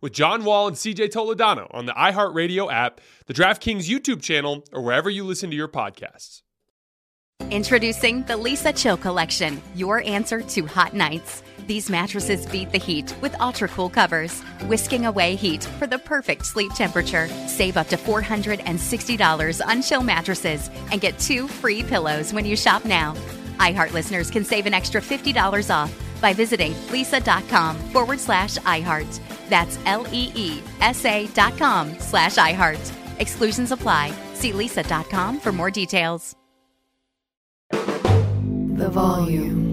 with John Wall and CJ Toledano on the iHeartRadio app, the DraftKings YouTube channel, or wherever you listen to your podcasts. Introducing the Leesa Chill Collection, your answer to hot nights. These mattresses beat the heat with ultra cool covers, whisking away heat for the perfect sleep temperature. Save up to $460 on chill mattresses and get two free pillows when you shop now. iHeart listeners can save an extra $50 off by visiting leesa.com forward slash iHeart. That's L E E S A dot com slash iHeart. Exclusions apply. See leesa.com for more details. The volume.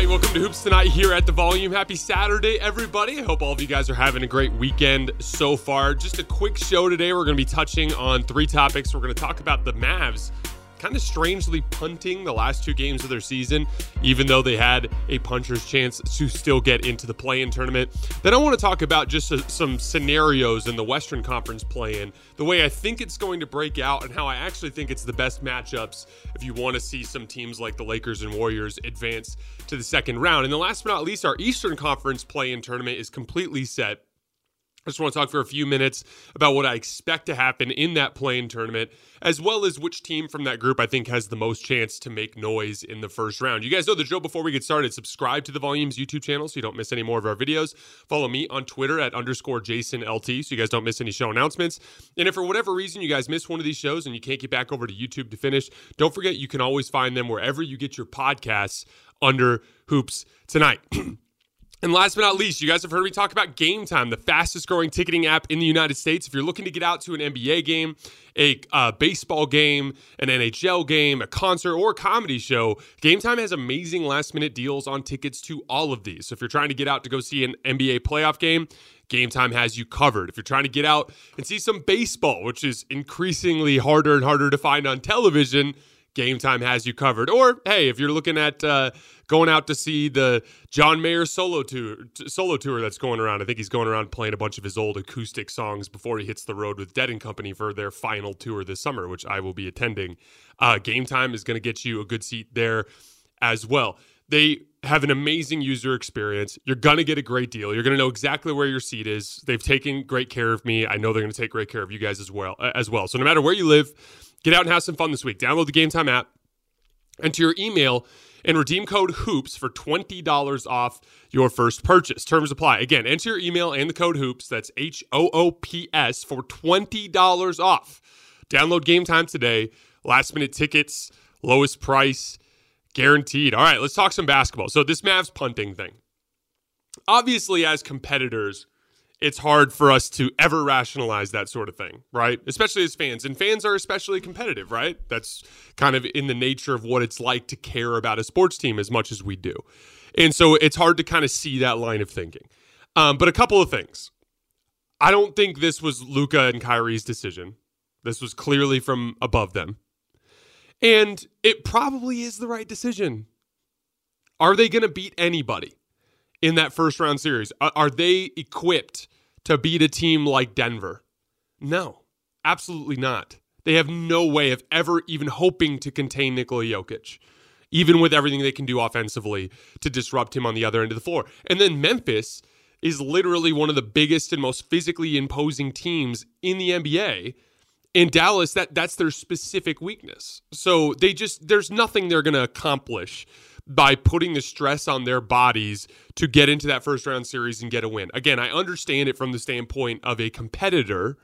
Right, welcome to Hoops Tonight here at the Volume. Happy Saturday, everybody. I hope all of you guys are having a great weekend so far. Just a quick show today. We're going to be touching on three topics. We're going to talk about the Mavs kind of strangely punting the last two games of their season, even though they had a puncher's chance to still get into the play in tournament. Then I want to talk about just a, some scenarios in the Western Conference play in, the way I think it's going to break out, and how I actually think it's the best matchups if you want to see some teams like the Lakers and Warriors advance to the second round. And then last but not least, our Eastern Conference play in tournament is completely set. I just want to talk for a few minutes about what I expect to happen in that playing tournament, as well as which team from that group I think has the most chance to make noise in the first round. You guys know the drill before we get started. Subscribe to the Volumes YouTube channel so you don't miss any more of our videos. Follow me on Twitter at underscore Jason LT so you guys don't miss any show announcements. And if for whatever reason you guys miss one of these shows and you can't get back over to YouTube to finish, don't forget you can always find them wherever you get your podcasts under Hoops Tonight. And last but not least, you guys have heard me talk about Game Time, the fastest growing ticketing app in the United States. If you're looking to get out to an NBA game, a uh, baseball game, an NHL game, a concert, or a comedy show, Game Time has amazing last minute deals on tickets to all of these. So if you're trying to get out to go see an NBA playoff game, Game Time has you covered. If you're trying to get out and see some baseball, which is increasingly harder and harder to find on television, Game Time has you covered. Or hey, if you're looking at uh, going out to see the John Mayer solo tour, solo tour that's going around, I think he's going around playing a bunch of his old acoustic songs before he hits the road with Dead and Company for their final tour this summer, which I will be attending. Uh, Game Time is going to get you a good seat there as well. They have an amazing user experience. You're going to get a great deal. You're going to know exactly where your seat is. They've taken great care of me. I know they're going to take great care of you guys as well uh, as well. So no matter where you live, Get out and have some fun this week. Download the Game Time app, enter your email, and redeem code HOOPS for $20 off your first purchase. Terms apply. Again, enter your email and the code HOOPS. That's H O O P S for $20 off. Download Game Time today. Last minute tickets, lowest price, guaranteed. All right, let's talk some basketball. So, this Mavs punting thing. Obviously, as competitors, it's hard for us to ever rationalize that sort of thing, right? Especially as fans. And fans are especially competitive, right? That's kind of in the nature of what it's like to care about a sports team as much as we do. And so it's hard to kind of see that line of thinking. Um, but a couple of things. I don't think this was Luka and Kyrie's decision. This was clearly from above them. And it probably is the right decision. Are they going to beat anybody? in that first round series? Are, they equipped to beat a team like Denver? No, absolutely not. They have no way of ever even hoping to contain Nikola Jokic, even with everything they can do offensively to disrupt him on the other end of the floor. And then Memphis, is literally one of the biggest and most physically imposing teams in the NBA. In Dallas, that that's their specific weakness. So they just there's nothing they're going to accomplish by putting the stress on their bodies to get into that first round series and get a win. Again, I understand it from the standpoint of a competitor,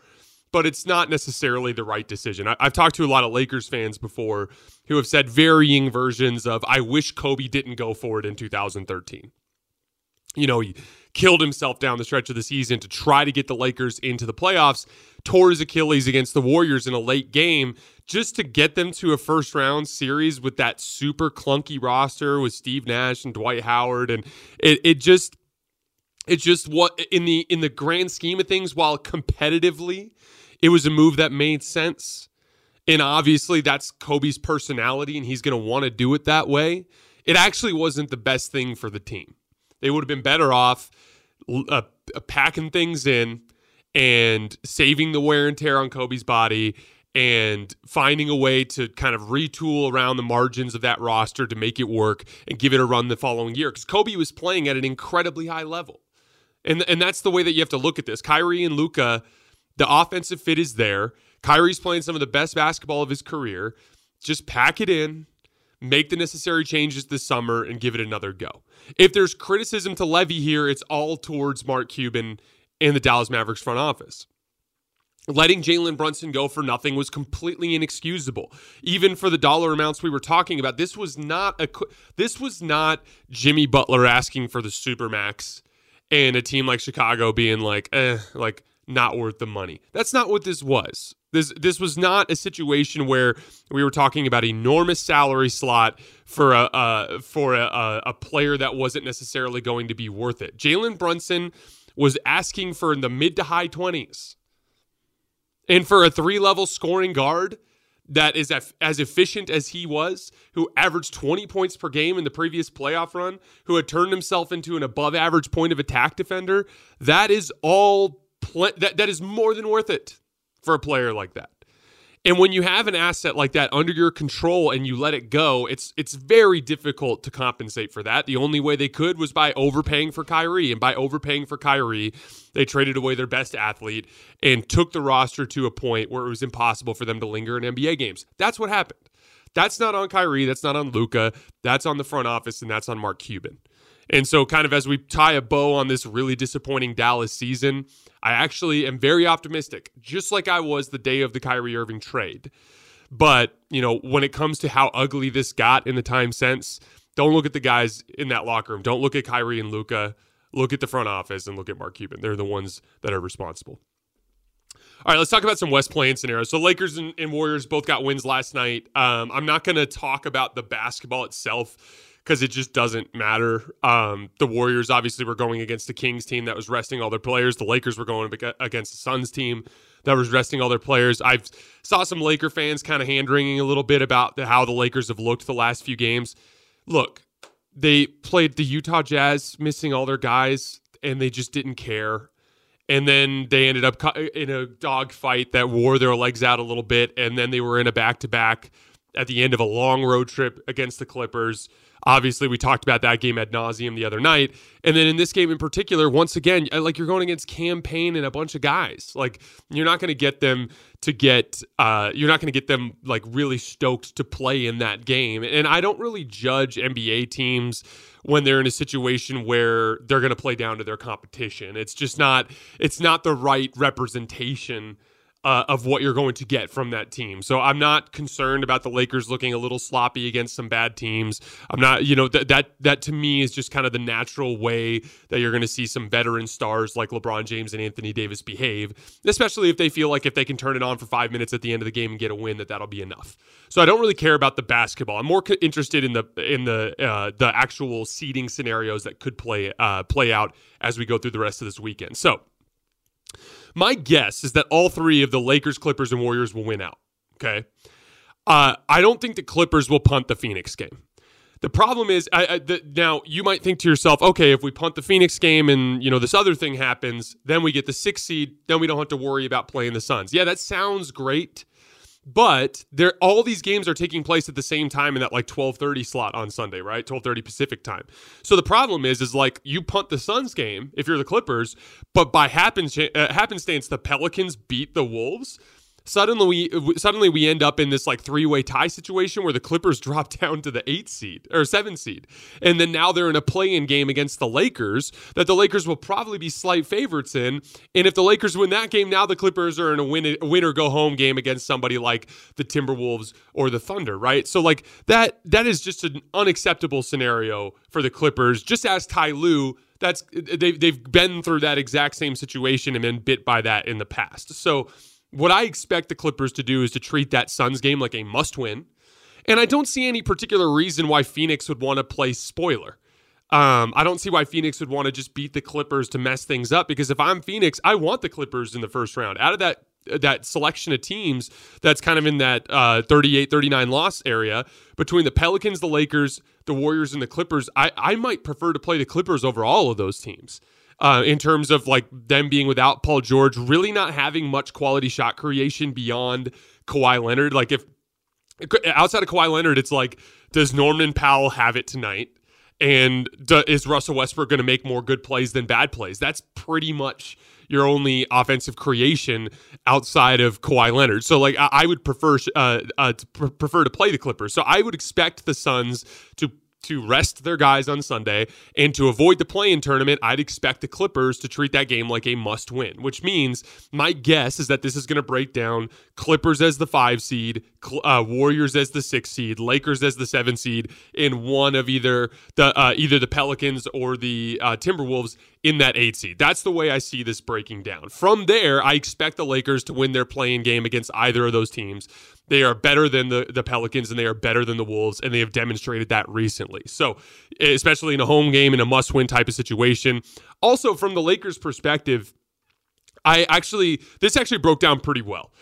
but it's not necessarily the right decision. I, have talked to a lot of Lakers fans before who have said varying versions of, I wish Kobe didn't go for it in 2013. You know, killed himself down the stretch of the season to try to get the Lakers into the playoffs, tore his Achilles against the Warriors in a late game just to get them to a first round series with that super clunky roster with Steve Nash and Dwight Howard. And it it just it's just what in the in the grand scheme of things while competitively it was a move that made sense. And obviously that's Kobe's personality and he's going to want to do it that way. It actually wasn't the best thing for the team they would have been better off uh, packing things in and saving the wear and tear on Kobe's body and finding a way to kind of retool around the margins of that roster to make it work and give it a run the following year. Because Kobe was playing at an incredibly high level. And, and that's the way that you have to look at this. Kyrie and Luka, the offensive fit is there. Kyrie's playing some of the best basketball of his career. Just pack it in, make the necessary changes this summer, and give it another go. If there's criticism to levy here, it's all towards Mark Cuban and the Dallas Mavericks front office. Letting Jalen Brunson go for nothing was completely inexcusable. Even for the dollar amounts we were talking about, this was not a this was not Jimmy Butler asking for the supermax and a team like Chicago being like, eh, like not worth the money. That's not what this was. This this was not a situation where we were talking about enormous salary slot for a uh, for a, a player that wasn't necessarily going to be worth it. Jalen Brunson was asking for in the mid to high twenties and for a three level scoring guard that is as efficient as he was, who averaged 20 points per game in the previous playoff run, who had turned himself into an above average point of attack defender, that is all pl- that that is more than worth it for a player like that. And when you have an asset like that under your control and you let it go, it's it's very difficult to compensate for that. The only way they could was by overpaying for Kyrie. And by overpaying for Kyrie, they traded away their best athlete and took the roster to a point where it was impossible for them to linger in NBA games. That's what happened. That's not on Kyrie, that's not on Luka, that's on the front office, and that's on Mark Cuban. And so, kind of as we tie a bow on this really disappointing Dallas season, I actually am very optimistic, just like I was the day of the Kyrie Irving trade. But, you know, when it comes to how ugly this got in the time since, don't look at the guys in that locker room. Don't look at Kyrie and Luka. Look at the front office and look at Mark Cuban. They're the ones that are responsible. All right, let's talk about some West playing scenarios. So Lakers and, and Warriors both got wins last night. Um, I'm not going to talk about the basketball itself because it just doesn't matter. Um, the Warriors obviously were going against the Kings team that was resting all their players. The Lakers were going against the Suns team that was resting all their players. I saw some Laker fans kind of hand wringing a little bit about the, how the Lakers have looked the last few games. Look, they played the Utah Jazz missing all their guys, and they just didn't care. And then they ended up in a dog fight that wore their legs out a little bit, and then they were in a back to back at the end of a long road trip against the Clippers. Obviously, we talked about that game ad nauseum the other night. And then in this game in particular, once again, uh, like you're going against Cam Payne and a bunch of guys. Like you're not going to get them to get, uh, you're not going to get them like really stoked to play in that game. And I don't really judge NBA teams when they're in a situation where they're going to play down to their competition. It's just not, it's not the right representation uh, of what you're going to get from that team. So I'm not concerned about the Lakers looking a little sloppy against some bad teams. I'm not, you know, that that that to me is just kind of the natural way that you're going to see some veteran stars like LeBron James and Anthony Davis behave, especially if they feel like if they can turn it on for 5 minutes at the end of the game and get a win that that'll be enough. So I don't really care about the basketball. I'm more interested in the in the uh, the actual seeding scenarios that could play uh, play out as we go through the rest of this weekend. So, my guess is that all three of the Lakers, Clippers, and Warriors will win out. Okay. Uh, I don't think the Clippers will punt the Phoenix game. The problem is, I, I, the, now you might think to yourself, okay, if we punt the Phoenix game and you know this other thing happens, then we get the six seed, then we don't have to worry about playing the Suns. Yeah, that sounds great, but there all these games are taking place at the same time in that like 12:30 slot on Sunday, right? 12:30 Pacific time. So the problem is is like you punt the Suns game if you're the Clippers, but by happen, uh, happenstance the Pelicans beat the Wolves suddenly we suddenly we end up in this like three-way tie situation where the Clippers drop down to the 8 seed or 7 seed. And then now they're in a play-in game against the Lakers that the Lakers will probably be slight favorites in. And if the Lakers win that game, now the Clippers are in a win, win or go home game against somebody like the Timberwolves or the Thunder, right? So like that that is just an unacceptable scenario for the Clippers. Just as Ty Lue that's they've they've been through that exact same situation and been bit by that in the past. So what I expect the Clippers to do is to treat that Suns game like a must win. And I don't see any particular reason why Phoenix would want to play spoiler. Um, I don't see why Phoenix would want to just beat the Clippers to mess things up because if I'm Phoenix, I want the Clippers in the first round. Out of that that selection of teams that's kind of in that uh, 38 39 loss area between the Pelicans, the Lakers, the Warriors, and the Clippers, I, I might prefer to play the Clippers over all of those teams uh, in terms of like them being without Paul George, really not having much quality shot creation beyond Kawhi Leonard. Like if outside of Kawhi Leonard, it's like does Norman Powell have it tonight? And do, is Russell Westbrook going to make more good plays than bad plays? That's pretty much your only offensive creation outside of Kawhi Leonard. So, like, I, I would prefer uh, uh, to pr- prefer to play the Clippers. So, I would expect the Suns to to rest their guys on Sunday and to avoid the play-in tournament, I'd expect the Clippers to treat that game like a must-win, which means my guess is that this is going to break down Clippers as the five seed, uh, Warriors as the six seed, Lakers as the seven seed, in one of either the uh, either the Pelicans or the uh, Timberwolves in that eight seed. That's the way I see this breaking down. From there, I expect the Lakers to win their play-in game against either of those teams. They are better than the, the Pelicans and they are better than the Wolves, and they have demonstrated that recently. So, especially in a home game, in a must win type of situation. Also, from the Lakers' perspective, I actually, this actually broke down pretty well.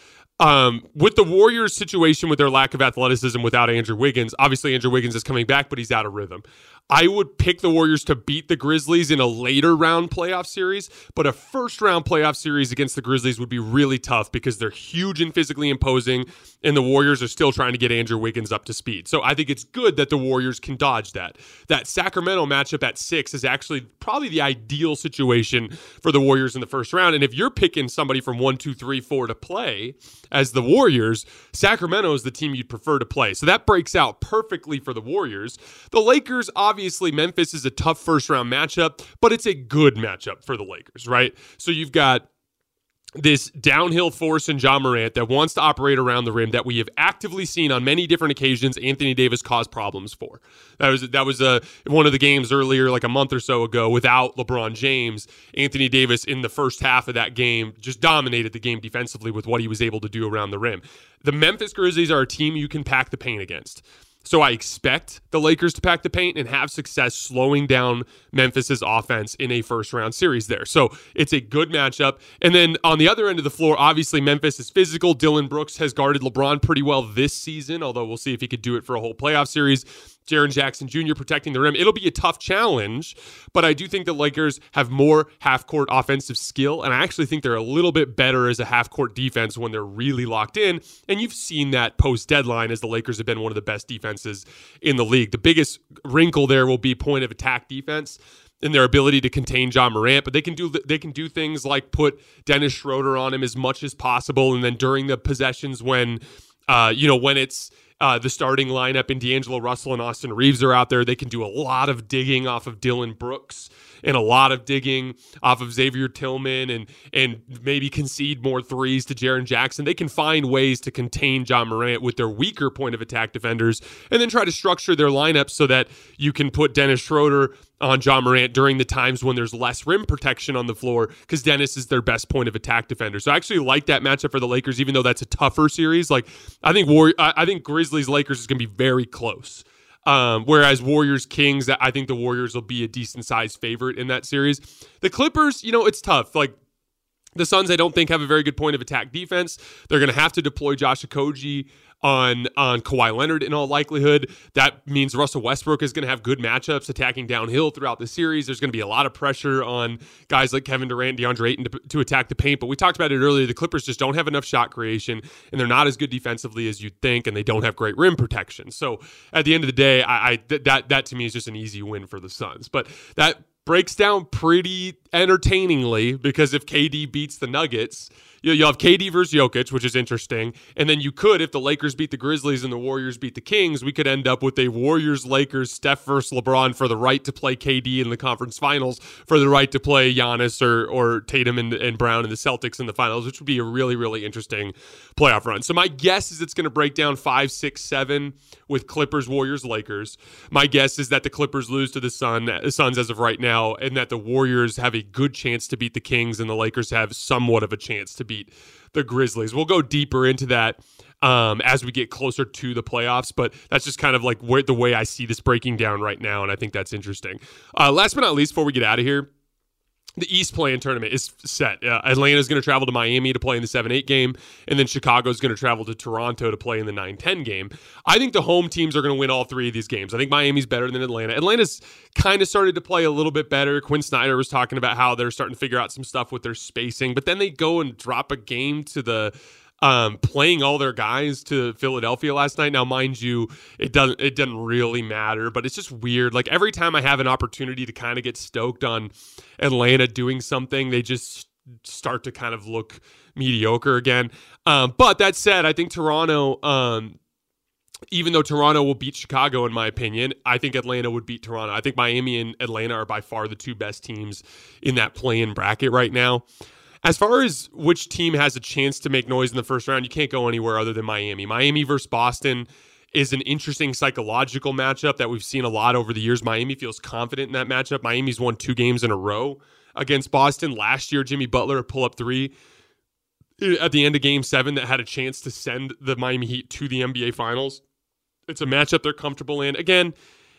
Um, with the Warriors situation with their lack of athleticism without Andrew Wiggins, obviously Andrew Wiggins is coming back, but he's out of rhythm. I would pick the Warriors to beat the Grizzlies in a later round playoff series, but a first round playoff series against the Grizzlies would be really tough because they're huge and physically imposing, and the Warriors are still trying to get Andrew Wiggins up to speed. So I think it's good that the Warriors can dodge that. That Sacramento matchup at six is actually probably the ideal situation for the Warriors in the first round. And if you're picking somebody from one, two, three, four to play as the Warriors, Sacramento is the team you'd prefer to play. So that breaks out perfectly for the Warriors. The Lakers, obviously, obviously Memphis is a tough first round matchup, but it's a good matchup for the Lakers, right? So you've got this downhill force in Ja Morant that wants to operate around the rim that we have actively seen on many different occasions Anthony Davis cause problems for. That was that was a, uh, one of the games earlier like a month or so ago without LeBron James. Anthony Davis in the first half of that game just dominated the game defensively with what he was able to do around the rim. The Memphis Grizzlies are a team you can pack the paint against. So I expect the Lakers to pack the paint and have success slowing down Memphis's offense in a first round series there. So it's a good matchup. And then on the other end of the floor, obviously Memphis is physical. Dillon Brooks has guarded LeBron pretty well this season, although we'll see if he could do it for a whole playoff series. Jaren Jackson Jr. protecting the rim. It'll be a tough challenge, but I do think the Lakers have more half court offensive skill, and I actually think they're a little bit better as a half court defense when they're really locked in. And you've seen that post deadline as the Lakers have been one of the best defenses in the league. The biggest wrinkle there will be point of attack defense and their ability to contain Ja Morant, but they can do they can do things like put Dennis Schroeder on him as much as possible, and then during the possessions when uh, you know when it's uh, the starting lineup and D'Angelo Russell and Austin Reaves are out there. They can do a lot of digging off of Dillon Brooks and a lot of digging off of Xavier Tillman and and maybe concede more threes to Jaren Jackson. They can find ways to contain Ja Morant with their weaker point of attack defenders and then try to structure their lineup so that you can put Dennis Schroeder on Ja Morant during the times when there's less rim protection on the floor because Dennis is their best point of attack defender. So I actually like that matchup for the Lakers, even though that's a tougher series. Like I think War- I think Grizzlies Lakers is going to be very close. Um, whereas Warriors Kings, I think the Warriors will be a decent sized favorite in that series. The Clippers, you know, it's tough. Like The Suns, I don't think, have a very good point of attack defense. They're going to have to deploy Josh Okogie on on Kawhi Leonard in all likelihood. That means Russell Westbrook is going to have good matchups attacking downhill throughout the series. There's going to be a lot of pressure on guys like Kevin Durant, DeAndre Ayton to, to attack the paint. But we talked about it earlier. The Clippers just don't have enough shot creation, and they're not as good defensively as you'd think, and they don't have great rim protection. So at the end of the day, I, I that that to me is just an easy win for the Suns. But that breaks down pretty entertainingly because if KD beats the Nuggets, you'll have KD versus Jokic, which is interesting. And then you could, if the Lakers beat the Grizzlies and the Warriors beat the Kings, we could end up with a Warriors Lakers Steph versus LeBron for the right to play KD in the conference finals, for the right to play Giannis or, or Tatum and, and Brown and the Celtics in the finals, which would be a really, really interesting playoff run. So my guess is it's going to break down five, six, seven with Clippers, Warriors, Lakers. My guess is that the Clippers lose to the Sun, the Suns as of right now, and that the Warriors have a good chance to beat the Kings and the Lakers have somewhat of a chance to beat beat the Grizzlies. We'll go deeper into that um, as we get closer to the playoffs, but that's just kind of like where, the way I see this breaking down right now, and I think that's interesting. Uh, last but not least, before we get out of here, the East play-in tournament is set. Uh, Atlanta is going to travel to Miami to play in the 7-8 game, and then Chicago is going to travel to Toronto to play in the 9-10 game. I think the home teams are going to win all three of these games. I think Miami's better than Atlanta. Atlanta's kind of started to play a little bit better. Quin Snyder was talking about how they're starting to figure out some stuff with their spacing, but then they go and drop a game to the um, playing all their guys to Philadelphia last night. Now, mind you, it doesn't it doesn't really matter, but it's just weird. Like every time I have an opportunity to kind of get stoked on Atlanta doing something, they just start to kind of look mediocre again. Um, but that said, I think Toronto. Um, even though Toronto will beat Chicago, in my opinion, I think Atlanta would beat Toronto. I think Miami and Atlanta are by far the two best teams in that play-in bracket right now. As far as which team has a chance to make noise in the first round, you can't go anywhere other than Miami. Miami versus Boston is an interesting psychological matchup that we've seen a lot over the years. Miami feels confident in that matchup. Miami's won two games in a row against Boston. Last year, Jimmy Butler pull up three at the end of game seven that had a chance to send the Miami Heat to the NBA Finals. It's a matchup they're comfortable in. Again,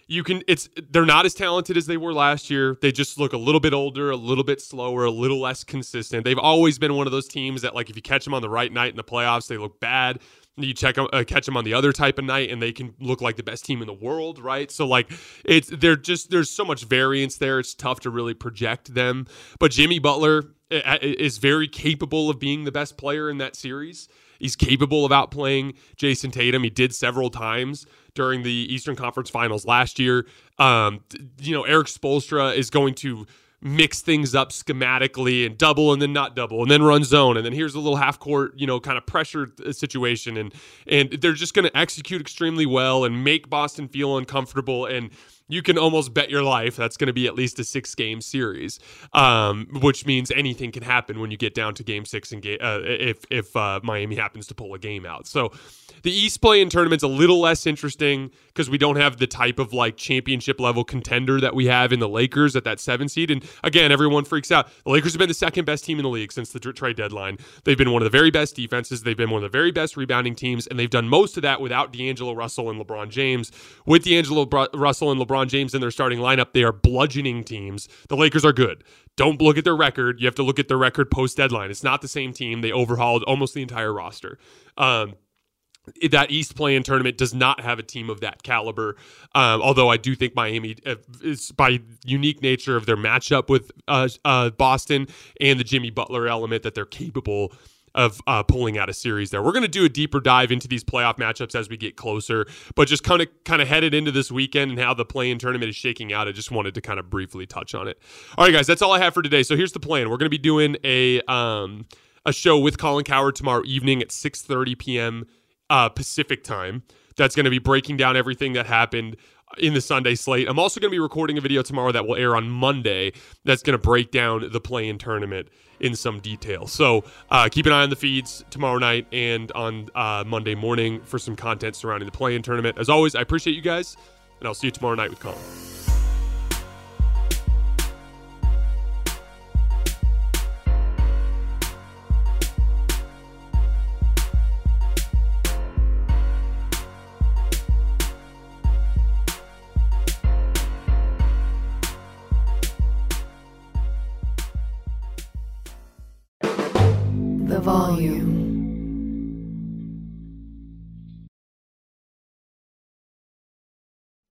you can it's they're not as talented as they were last year. They just look a little bit older, a little bit slower, a little less consistent. They've always been one of those teams that like if you catch them on the right night in the playoffs, they look bad. You check them, uh, catch them on the other type of night, and they can look like the best team in the world, right? So like it's they're just there's so much variance there. It's tough to really project them. But Jimmy Butler uh, uh, is very capable of being the best player in that series. He's capable of outplaying Jayson Tatum. He did several times during the Eastern Conference Finals last year. Um, you know, Erik Spoelstra is going to mix things up schematically and double and then not double and then run zone and then here's a little half court you know kind of pressure uh, situation and and they're just going to execute extremely well and make Boston feel uncomfortable and you can almost bet your life that's going to be at least a six game series, um, which means anything can happen when you get down to game six and ga- uh, if if uh, Miami happens to pull a game out. So the East play-in tournament's a little less interesting because we don't have the type of like championship level contender that we have in the Lakers at that seven seed. And again, everyone freaks out. The Lakers have been the second best team in the league since the trade deadline. They've been one of the very best defenses. They've been one of the very best rebounding teams, and they've done most of that without D'Angelo Russell and LeBron James. With D'Angelo Russell and LeBron James in their starting lineup, they are bludgeoning teams. The Lakers are good. Don't look at their record. You have to look at their record post deadline. It's not the same team. They overhauled almost the entire roster. Um, that East play-in tournament does not have a team of that caliber. Um, although I do think Miami uh, is by unique nature of their matchup with uh, uh, Boston and the Jimmy Butler element that they're capable of uh, pulling out a series there. We're going to do a deeper dive into these playoff matchups as we get closer, but just kind of kind of headed into this weekend and how the play-in tournament is shaking out. I just wanted to kind of briefly touch on it. All right, guys, that's all I have for today. So here's the plan. We're going to be doing a um, a show with Colin Cowherd tomorrow evening at 6:30 p.m uh, Pacific time. That's going to be breaking down everything that happened in the Sunday slate. I'm also going to be recording a video tomorrow that will air on Monday that's going to break down the play in tournament in some detail. So uh, keep an eye on the feeds tomorrow night and on uh, Monday morning for some content surrounding the play in tournament. As always, I appreciate you guys, and I'll see you tomorrow night with Colin.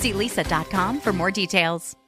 See leesa.com for more details.